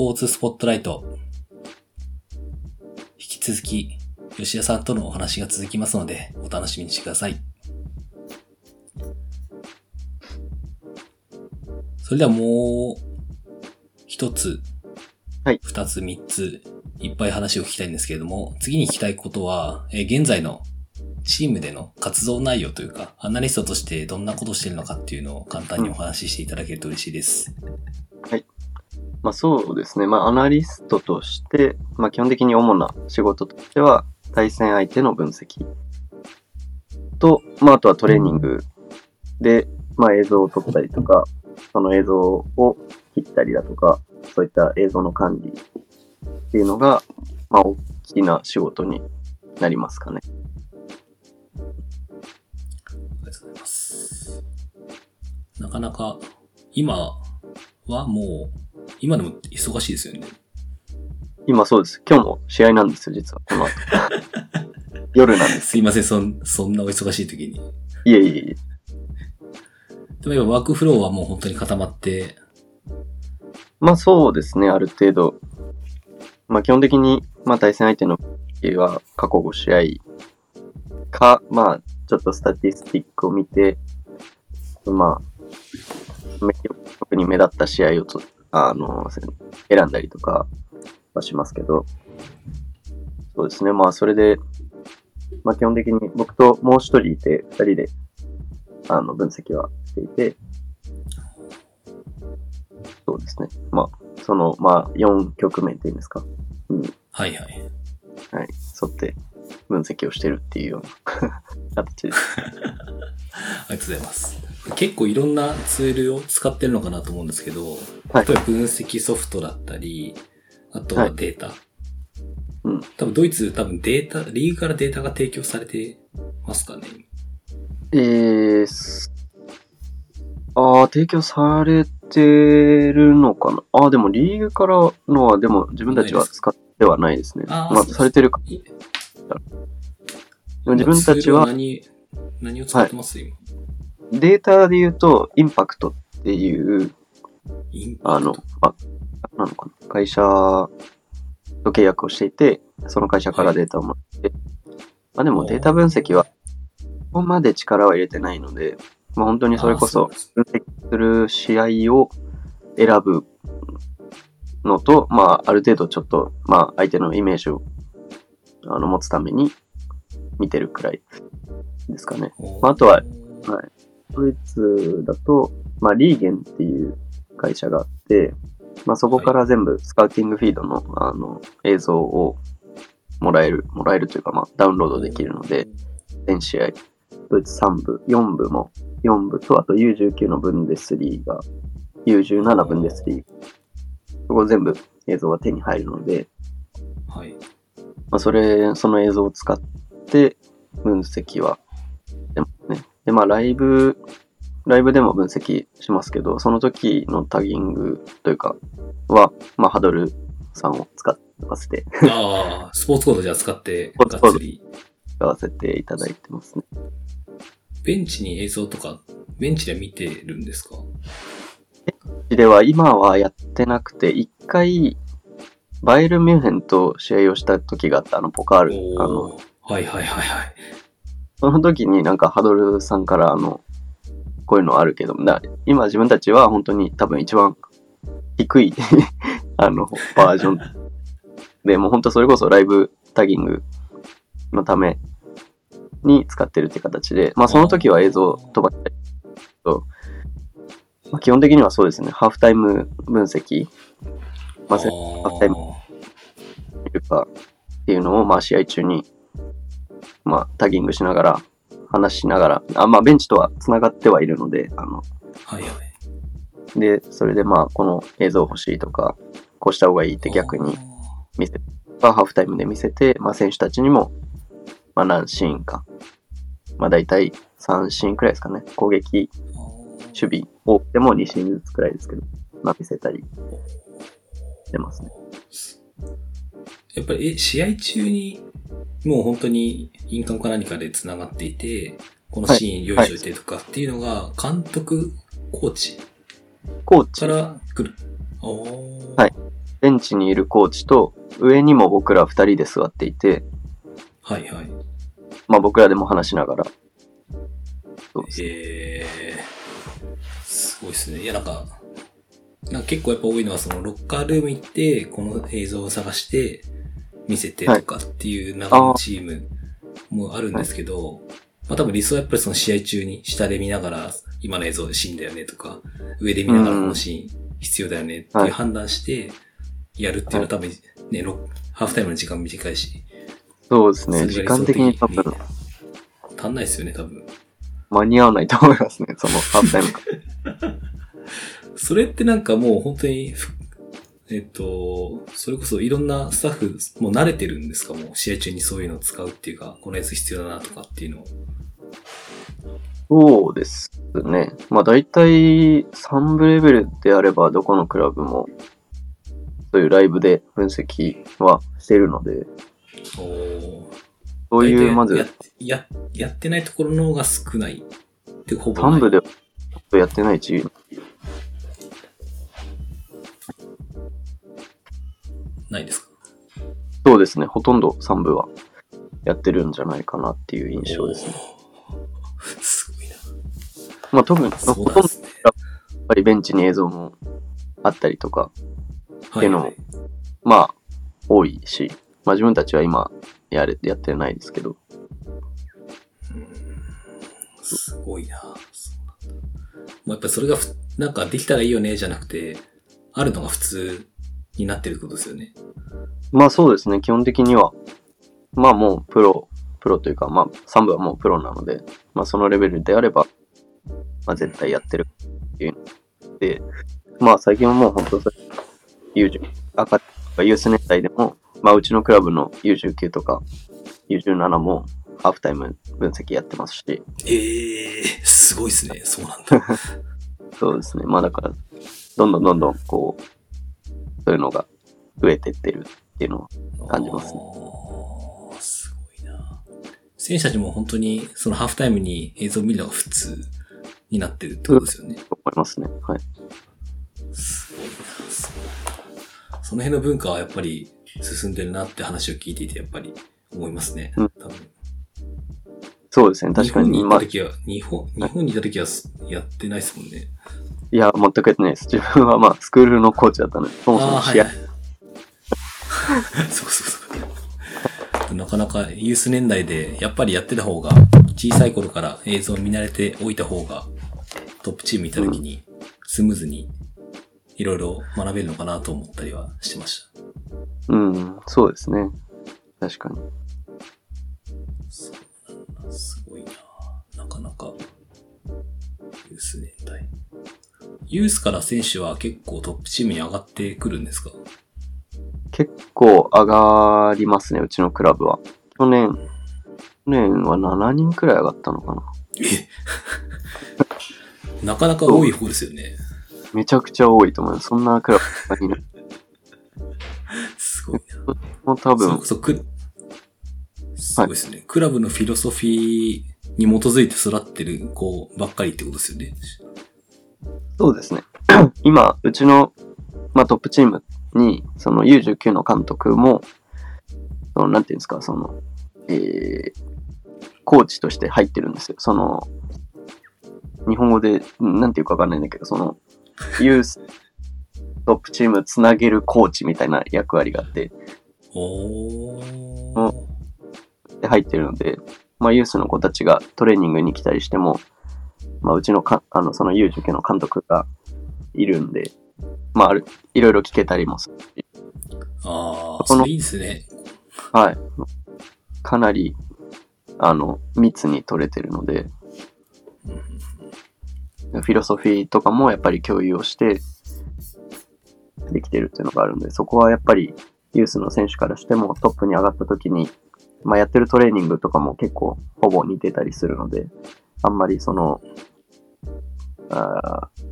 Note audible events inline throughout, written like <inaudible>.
ポーツスポットライト。引き続き、吉田さんとのお話が続きますので、お楽しみにしてください。それではもう、一つ、はい二つ、三つ、いっぱい話を聞きたいんですけれども、次に聞きたいことは、えー現在のチームでの活動内容というか、アナリストとしてどんなことをしているのかっていうのを簡単にお話ししていただけると嬉しいです。まあそうですね。まあアナリストとして、まあ基本的に主な仕事としては、対戦相手の分析と、まああとはトレーニングで、まあ映像を撮ったりとか、その映像を切ったりだとか、そういった映像の管理っていうのが、まあ大きな仕事になりますかね。ありがとうございます。なかなか、今はもう、今でも忙しいですよね。今そうです。今日も試合なんですよ、実は。この後。<laughs> 夜なんです。すいません、そんそんなお忙しい時に。いえいえいえ。でも今ワークフローはもう本当に固まって、まあそうですね、ある程度。まあ基本的に、まあ対戦相手の時は過去5試合か、まあちょっとスタティスティックを見て、まあ、め特に目立った試合をとあの選んだりとかはしますけど、そうですね、まあそれで、まあ基本的に僕ともう一人いて、二人であの分析はしていて、そうですね。まあ、その、まあ、4局面っていうんですか？に、はいはい。はい、沿って分析をしてるっていうような <laughs> 形です。<laughs> ありがとうございます。結構いろんなツールを使ってるのかなと思うんですけど、はい例えば分析ソフトだったり、あとはデータ。うん多分ドイツ多分データ、リーグからデータが提供されてますかね。えーす、ああ、提供されてるのかな？ああ、でもリーグからのは、でも自分たちは使ってはないですね。まあ、あーそうされてるか。自分たちは何、何を使ってます、今？データで言うと、インパクトっていう、あの、あ、なのかな。会社と契約をしていて、その会社からデータをもらって、まあでもデータ分析は、ここまで力は入れてないので、まあ本当にそれこそ分析する試合を選ぶのと、まあある程度ちょっと、まあ相手のイメージをあの持つために見てるくらいですかね。まああとははい。ドイツだと、まあ、リーゲンっていう会社があって、まあ、そこから全部スカウティングフィードの、あの、映像をもらえる、もらえるというか、まあ、ダウンロードできるので、全試合、ドイツ3部、4部も、4部と、あと U19 のブンデスリーガ、U17 ブンデスリーガ、そこ全部映像が手に入るので、はい。まあ、それ、その映像を使って分析はでもね。で、まあ、ライブ、ライブでも分析しますけど、その時のタギングというか、は、まあ、ハドルさんを使わせて、ああ、スポーツコードじゃあ使って、がっつり。使わせていただいてますね。ベンチに映像とか、ベンチで見てるんですか？では、今はやってなくて、一回、バイエルミュンヘンと試合をした時があった、あの、ポカール。あの、はいはいはいはい。その時になんかハドルさんからあの、こういうのあるけど、だ今自分たちは本当に多分一番低い <laughs> あの、バージョン。で、もう本当それこそライブタギングのために使ってるって形で、まあその時は映像飛ばしたりと、まあ、基本的にはそうですね、ハーフタイム分析、まあ、ハーフタイム見るかっていうのを、まあ試合中に、まあタギングしながら、話しながら、あまあベンチとは繋がってはいるので、あの、はいはい。で、それでまあこの映像欲しいとか、こうした方がいいって逆に見せ、まあ、ハーフタイムで見せて、まあ選手たちにも、まあ何シーンか、まあ大体3シーンくらいですかね、攻撃、守備、多くても2シーンずつくらいですけど、まあ見せたりしてますね。やっぱり、え、試合中に、もう本当にインカムか何かで繋がっていて、このシーン用意しといてとかっていうのが、監督、コーチコーチから来る。はいベンチにいるコーチと、上にも僕ら二人で座っていて、はいはい。まあ僕らでも話しながら。そうですえー、すごいですね。いや、なんか、なんか結構やっぱ多いのは、そのロッカールーム行って、この映像を探して、見せてとかっていう流れのチームもあるんですけど、まあ多分理想はやっぱりその試合中に下で見ながら、今の映像でシーンだよねとか、上で見ながらこのシーン必要だよねっていう判断して、やるっていうのは多分ね、ロハーフタイムの時間短いし、そうですね。時間的に多分足んないですよね、多分。間に合わないと思いますね。そのハーフタイムが。<laughs> それってなんかもう本当にふ、えっと、それこそいろんなスタッフもう慣れてるんですか？もう試合中にそういうのを使うっていうか、このやつ必要だなとかっていうのを。そうですね。まあ大体3部レベルであればどこのクラブもそういうライブで分析はしてるので、そういうまずやや、やってないところの方が少ない。ってほぼない。3部ではやってないチーム。ないですか？そうですね。ほとんど3部はやってるんじゃないかなっていう印象ですね。すごいな。まあ特に、そほとんどやっ。ぱりベンチに映像もあったりとか、はい、のはい。まあ多いし、まあ自分たちは今やれやってないですけど、すごいな。そうなんだ。もうやっぱりそれがふ、なんかできたらいいよね、じゃなくて、あるのが普通になってることですよね。まあそうですね、基本的には、まあもうプロ、プロというか、まあ3部はもうプロなので、まあそのレベルであれば、まあ絶対やってるっていうので、まあ最近はもう本当それ、U10、赤とかユース年代でも、まあうちのクラブの U19 とか U17 もハーフタイム分析やってますし、ええー、すごいですね。そうなんだ。<laughs> そうですね、まあだから、どんどんどんどんこう、そういうのが増えてってるっていうのは感じますねすごいな。選手たちも本当にそのハーフタイムに映像を見るのが普通になってるってことですよね。思いますね。はい。すごいな。そうその辺の文化はやっぱり進んでるなって話を聞いていてやっぱり思いますね。うん多分そうですね、確かに今日本に行った、時は、日本、日本にいた時はすやってないですもんね。いや、全くやってないです。自分はまあ、スクールのコーチだったので、そもそああー、も試合。そうそうそう。なかなかユース年代でやっぱりやってた方が、小さい頃から映像を見慣れておいた方が、トップチームいた時にスムーズにいろいろ学べるのかなと思ったりはしてました。うん、そうですね。確かに。そうなんだ。すごいな。なかなか、ユース年代。ユースから選手は結構トップチームに上がってくるんですか？結構上がりますね、うちのクラブは。去年、去年は7人くらい上がったのかな。え <laughs> なかなか多い方ですよね。めちゃくちゃ多いと思います。そんなクラブ他にいないすごいな。もう多分こ、そク、すごいですね、クラブのフィロソフィーに基づいて育ってる子ばっかりってことですよね。そうですね。<clears throat> 今、うちの、まあ、トップチームに、その U19 の監督も、その、なんていうんですか、その、えー、コーチとして入ってるんですよ。その、日本語で、なんていうかわかんないんだけど、その、ユース、トップチームつなげるコーチみたいな役割があって、おー。で入ってるので、まあ、ユースの子たちがトレーニングに来たりしても、まあ、うちのか、あの、その U19 の監督がいるんで、まあ、ある、いろいろ聞けたりもするし、ああ、それいいですね。はい。かなり、あの、密に取れてるので、フィロソフィーとかもやっぱり共有をして、できてるっていうのがあるんで、そこはやっぱりユースの選手からしてもトップに上がった時に、まあやってるトレーニングとかも結構ほぼ似てたりするので、あんまりその、あー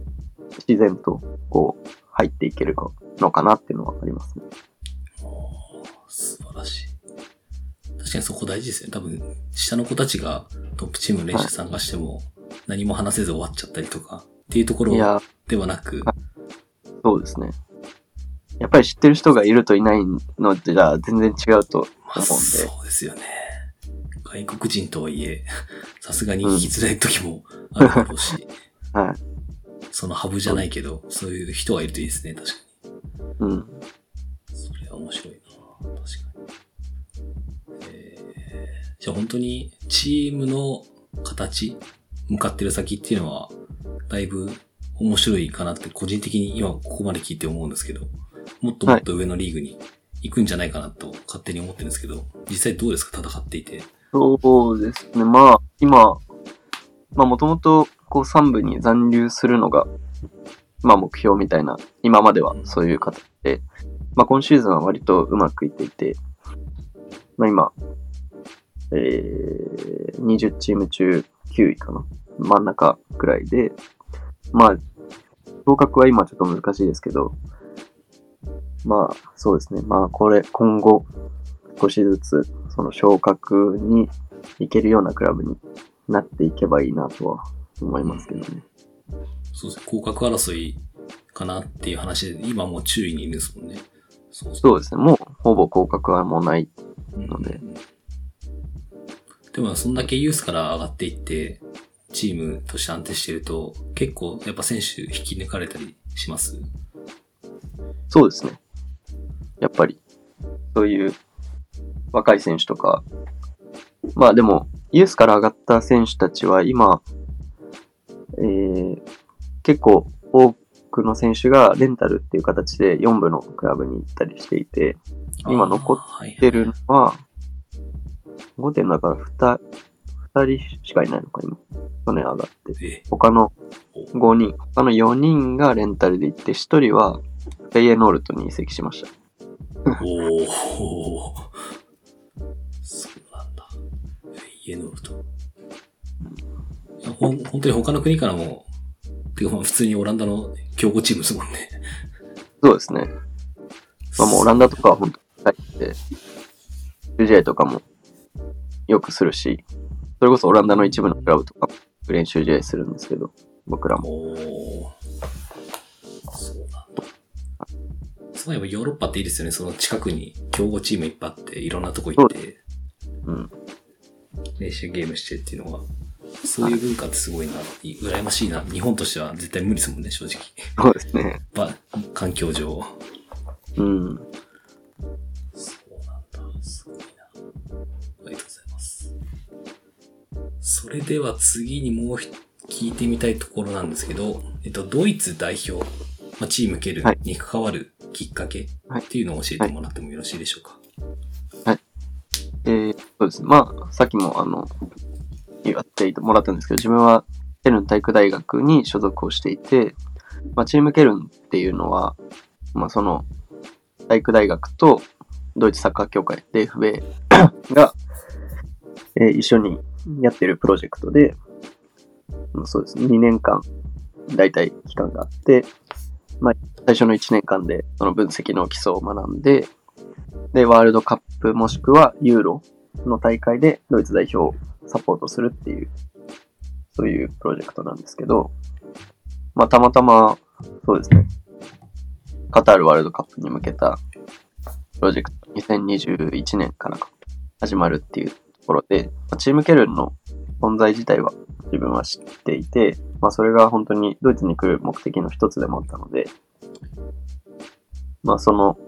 自然とこう入っていけるのかなっていうのはありますね。素晴らしい。確かにそこ大事ですね。多分、下の子たちがトップチームの練習参加しても、何も話せず終わっちゃったりとか、っていうところではなく、そうですね。やっぱり知ってる人がいるといないのじゃ全然違うと思まあ、うんで。そうですよね。外国人とはいえ、さすがに聞きづらい時もあるだろうし、はい。そのハブじゃないけど、そういう人がいるといいですね、確かに。うん。それは面白いな確かに。えー、じゃあ本当にチームの形、向かってる先っていうのは、だいぶ面白いかなって個人的に今ここまで聞いて思うんですけど、もっともっと上のリーグに行くんじゃないかなと勝手に思ってるんですけど、実際どうですか戦っていて。そうですね。まあ、今、まあもともとこう3部に残留するのが、まあ目標みたいな、今まではそういう形で、まあ今シーズンは割とうまくいっていて、まあ今、えー、20チーム中9位かな。真ん中くらいで、まあ、合格は今ちょっと難しいですけど、まあそうですね。まあこれ今後少しずつその昇格に行けるようなクラブになっていけばいいなとは思いますけどね。そうですね、降格争いかなっていう話で、今もう注意にいるんですもんね。そうそうですね。もうほぼ降格はもうない。うんのででも、そんだけユースから上がっていって、チームとして安定してると、結構やっぱ選手引き抜かれたりします？そうですね。やっぱり、そういう若い選手とか、まあでも、ユースから上がった選手たちは今、えー、結構多くの選手がレンタルっていう形で4部のクラブに行ったりしていて、今残っって出るのは、5点だから2、2人しかいないのか、今。去年上がって。え、他の5人、他の4人がレンタルで行って、1人はフェイエノールトに移籍しました。おおそうなんだ。家のと。いやほん本当に他の国からも、普通にオランダの強豪チームですもんね。そうですね。まあもうオランダとかは本当に入って、試合とかもよくするし、それこそオランダの一部のクラブとかも練習試合するんですけど、僕らも。そうなんだ。そういえばヨーロッパっていいですよね。その近くに強豪チームいっぱいあって、いろんなとこ行って、うん。練習ゲームしてっていうのは、そういう文化ってすごいな、羨ましいな。日本としては絶対無理ですもんね、正直。そうですね。ば環境上。うん。そうなんだ。すごいな。ありがとうございます。それでは次にもうひ聞いてみたいところなんですけど、えっと、ドイツ代表、まあ、チームケルはいに関わるきっかけはいっていうのを教えてもらってもよろしいでしょうか？えー、そうですね。まあ、さっきもあの、言ってもらったんですけど、自分はケルン体育大学に所属をしていて、まあ、チームケルンっていうのは、まあ、その、体育大学とドイツサッカー協会、DFB <coughs> が、えー一緒にやってるプロジェクトで、まあ、そうですね、2年間、だいたい期間があって、まあ、最初の1年間でその分析の基礎を学んで、で、ワールドカップもしくはユーロその大会でドイツ代表をサポートするっていう、そういうプロジェクトなんですけど、まあ、たまたま、そうですね、カタールワールドカップに向けたプロジェクト、2021年から始まるっていうところで、まあチームケルンの存在自体は自分は知っていて、まあ、それが本当にドイツに来る目的の一つでもあったので、まあ、その、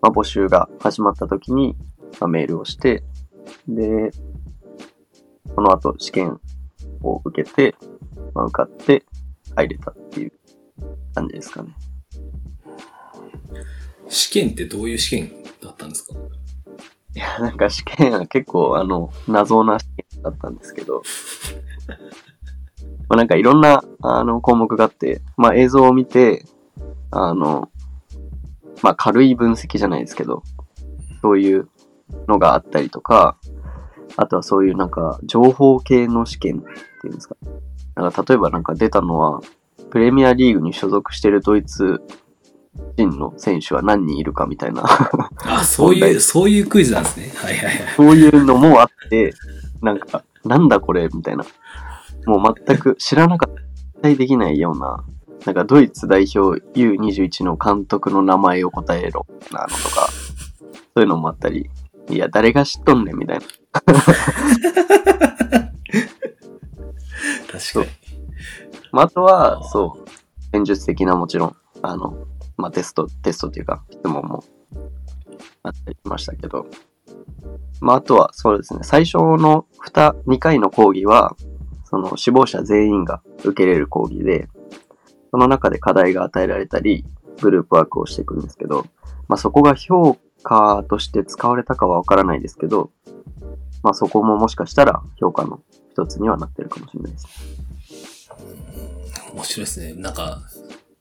まあ、募集が始まった時に、まあ、メールをして、で、その後試験を受けて、まあ、受かって入れたっていう感じですかね。試験ってどういう試験だったんですか？いや、なんか試験は結構あの、謎な試験だったんですけど、<laughs> まあ、なんかいろんなあの項目があって、まあ映像を見て、あの、まあ軽い分析じゃないですけど、そういうのがあったりとか、あとはそういうなんか情報系の試験っていうんですか。なんか例えばなんか出たのは、プレミアリーグに所属しているドイツ人の選手は何人いるかみたいなあ、そういう、そういうクイズなんですね。はいはいはい。そういうのもあって、なんか、なんだこれみたいな。もう全く知らなかった。期待できないようななんかドイツ代表 U21 の監督の名前を答えろ、なのとか、そういうのもあったり、いや、誰が知っとんねんみたいな。確かに。まあ、あとはそう、戦術的なもちろん、あの、まあ、テスト、テストっていうか、質問もあったりしましたけど、まあ、あとは、そうですね、最初の2、2回の講義は、その、志望者全員が受けれる講義で、その中で課題が与えられたり、グループワークをしていくんですけど、まあ、そこが評価として使われたかはわからないですけど、まあ、そこももしかしたら評価の一つにはなってるかもしれないです。面白いですね。なんか、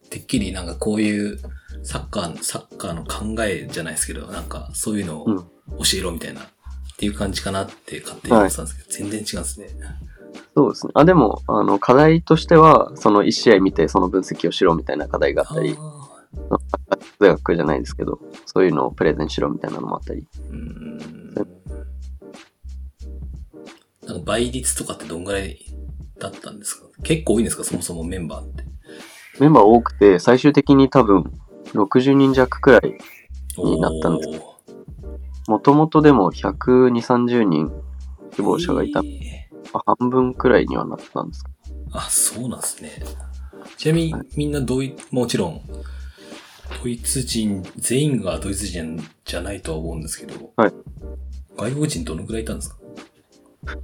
てっきりなんかこういうサッカー、サッカーの考えじゃないですけど、なんかそういうのをうん教えろみたいな、っていう感じかなって勝手に思ってたんですけど、全然違うんですね。そうですね。あ、でも、あの、課題としては、その1試合見てその分析をしろみたいな課題があったり、あ数学じゃないですけど、そういうのをプレゼンしろみたいなのもあったり。ーうーん。なんか倍率とかってどんぐらいだったんですか？結構多いんですか？そもそもメンバーって。メンバー多くて、最終的に多分、60人弱くらい、になったんですもともとでも120、30人希望者がいた、えーまあ半分くらいにはなったんですか。あ、そうなんですね。ちなみに、みんなドイ、もちろん、ドイツ人、全員がドイツ人じゃないとは思うんですけど、はい。外国人どのくらいいたんですか？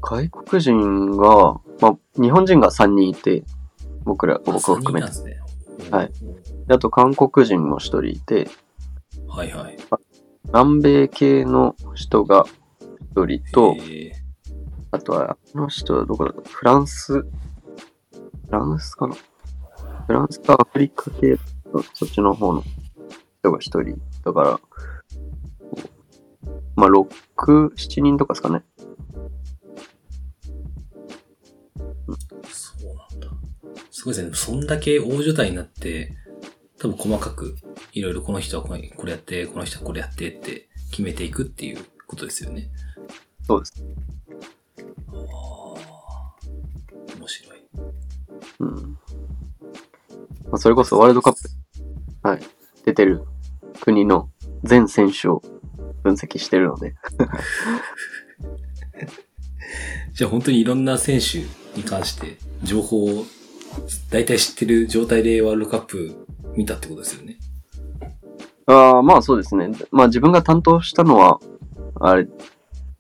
外国人が、まあ、日本人が3人いて、僕ら、僕を含めて。ですね。はい。であと韓国人も1人いて、はいはい。南米系の人が1人と、えあとは、あの人はどこだフランス、フランスかな？フランスかアフリカ系のそっちの方の人が一人。だから、まあ、6、7人とかですかね。ーそうなんだ。すごいですね。そんだけ大所帯になって、多分細かく、いろいろこの人はこれこれやって、この人はこれやってって決めていくっていうことですよね。そうです。ああ。面白い。うん。まあ、それこそワールドカップ、はい、出てる国の全選手を分析してるので、<laughs> じゃあ本当にいろんな選手に関して情報を大体知ってる状態でワールドカップ見たってことですよね。ああ、まあそうですね。まあ自分が担当したのは、あれ、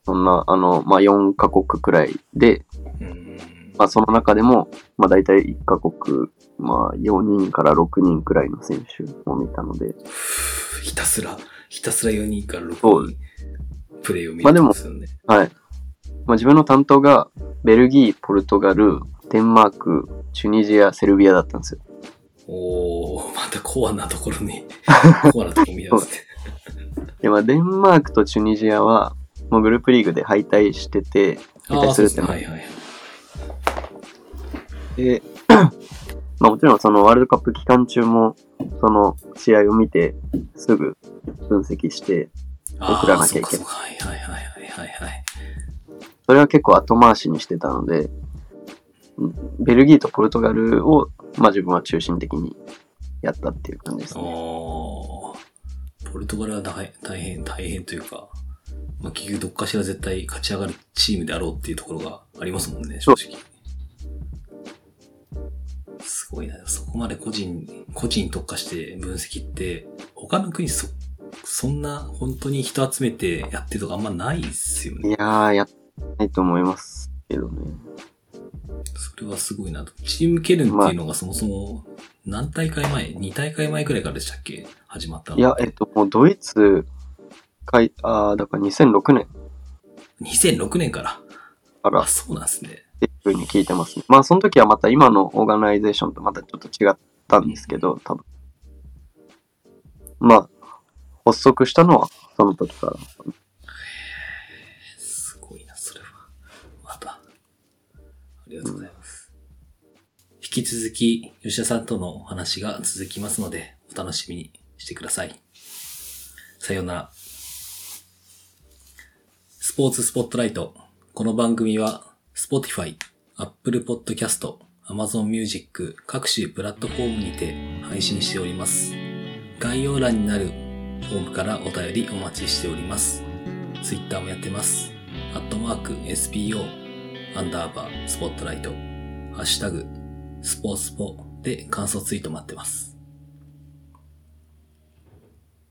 そんな、あの、まあ4カ国くらいで、うん。まあその中でも、まあ大体1カ国、まあ4人から6人くらいの選手を見たので、ひたすら、ひたすら4人からそう6人プレイを見まあでもるんですよね。はい。まあ自分の担当が、ベルギー、ポルトガル、デンマーク、チュニジア、セルビアだったんですよ。おー、またコアなところに、<laughs> コアなところ見出すね。で、まあデンマークとチュニジアは、もうグループリーグで敗退してて、敗ああ、退するってのはね。はいはい。で、まあもちろんそのワールドカップ期間中も、その試合を見て、すぐ分析して、あ送らあ、なきゃいけない。はいはいはいはいはいはい。それは結構後回しにしてたので、うんベルギーとポルトガルを、まあ自分は中心的にやったっていう感じですね。ポルトガルは大大変、大変というか、まあ、結局どっかしら絶対勝ち上がるチームであろうっていうところがありますもんね、正直。すごいな。そこまで個人、個人に特化して分析って、他の国そ、そんな本当に人集めてやってるとかあんまないっすよいね。やー、やないと思いますけどね。それはすごいなと。チームケルンっていうのがそもそも何大会前 ?2 大会前くらいからでしたっけ？始まったの。いや、えっと、もうドイツ、かい、あーだから2006年2006年から。からあ、そうなんですね。っていう風に聞いてますね。まあ、その時はまた今のオーガナイゼーションとまたちょっと違ったんですけど、多分。まあ、発足したのはその時から。すごいな、それは。また。ありがとうございます。引き続き、吉田さんとのお話が続きますので、お楽しみにしてください。さようなら。スポーツスポットライト。この番組は、Spotify、Apple Podcast、Amazon Music 各種プラットフォームにて配信しております。概要欄になるフォームからお便りお待ちしております。Twitter もやってます。アットマーク SPO アンダーバースポットライトハッシュタグスポースポで感想ツイート待ってます。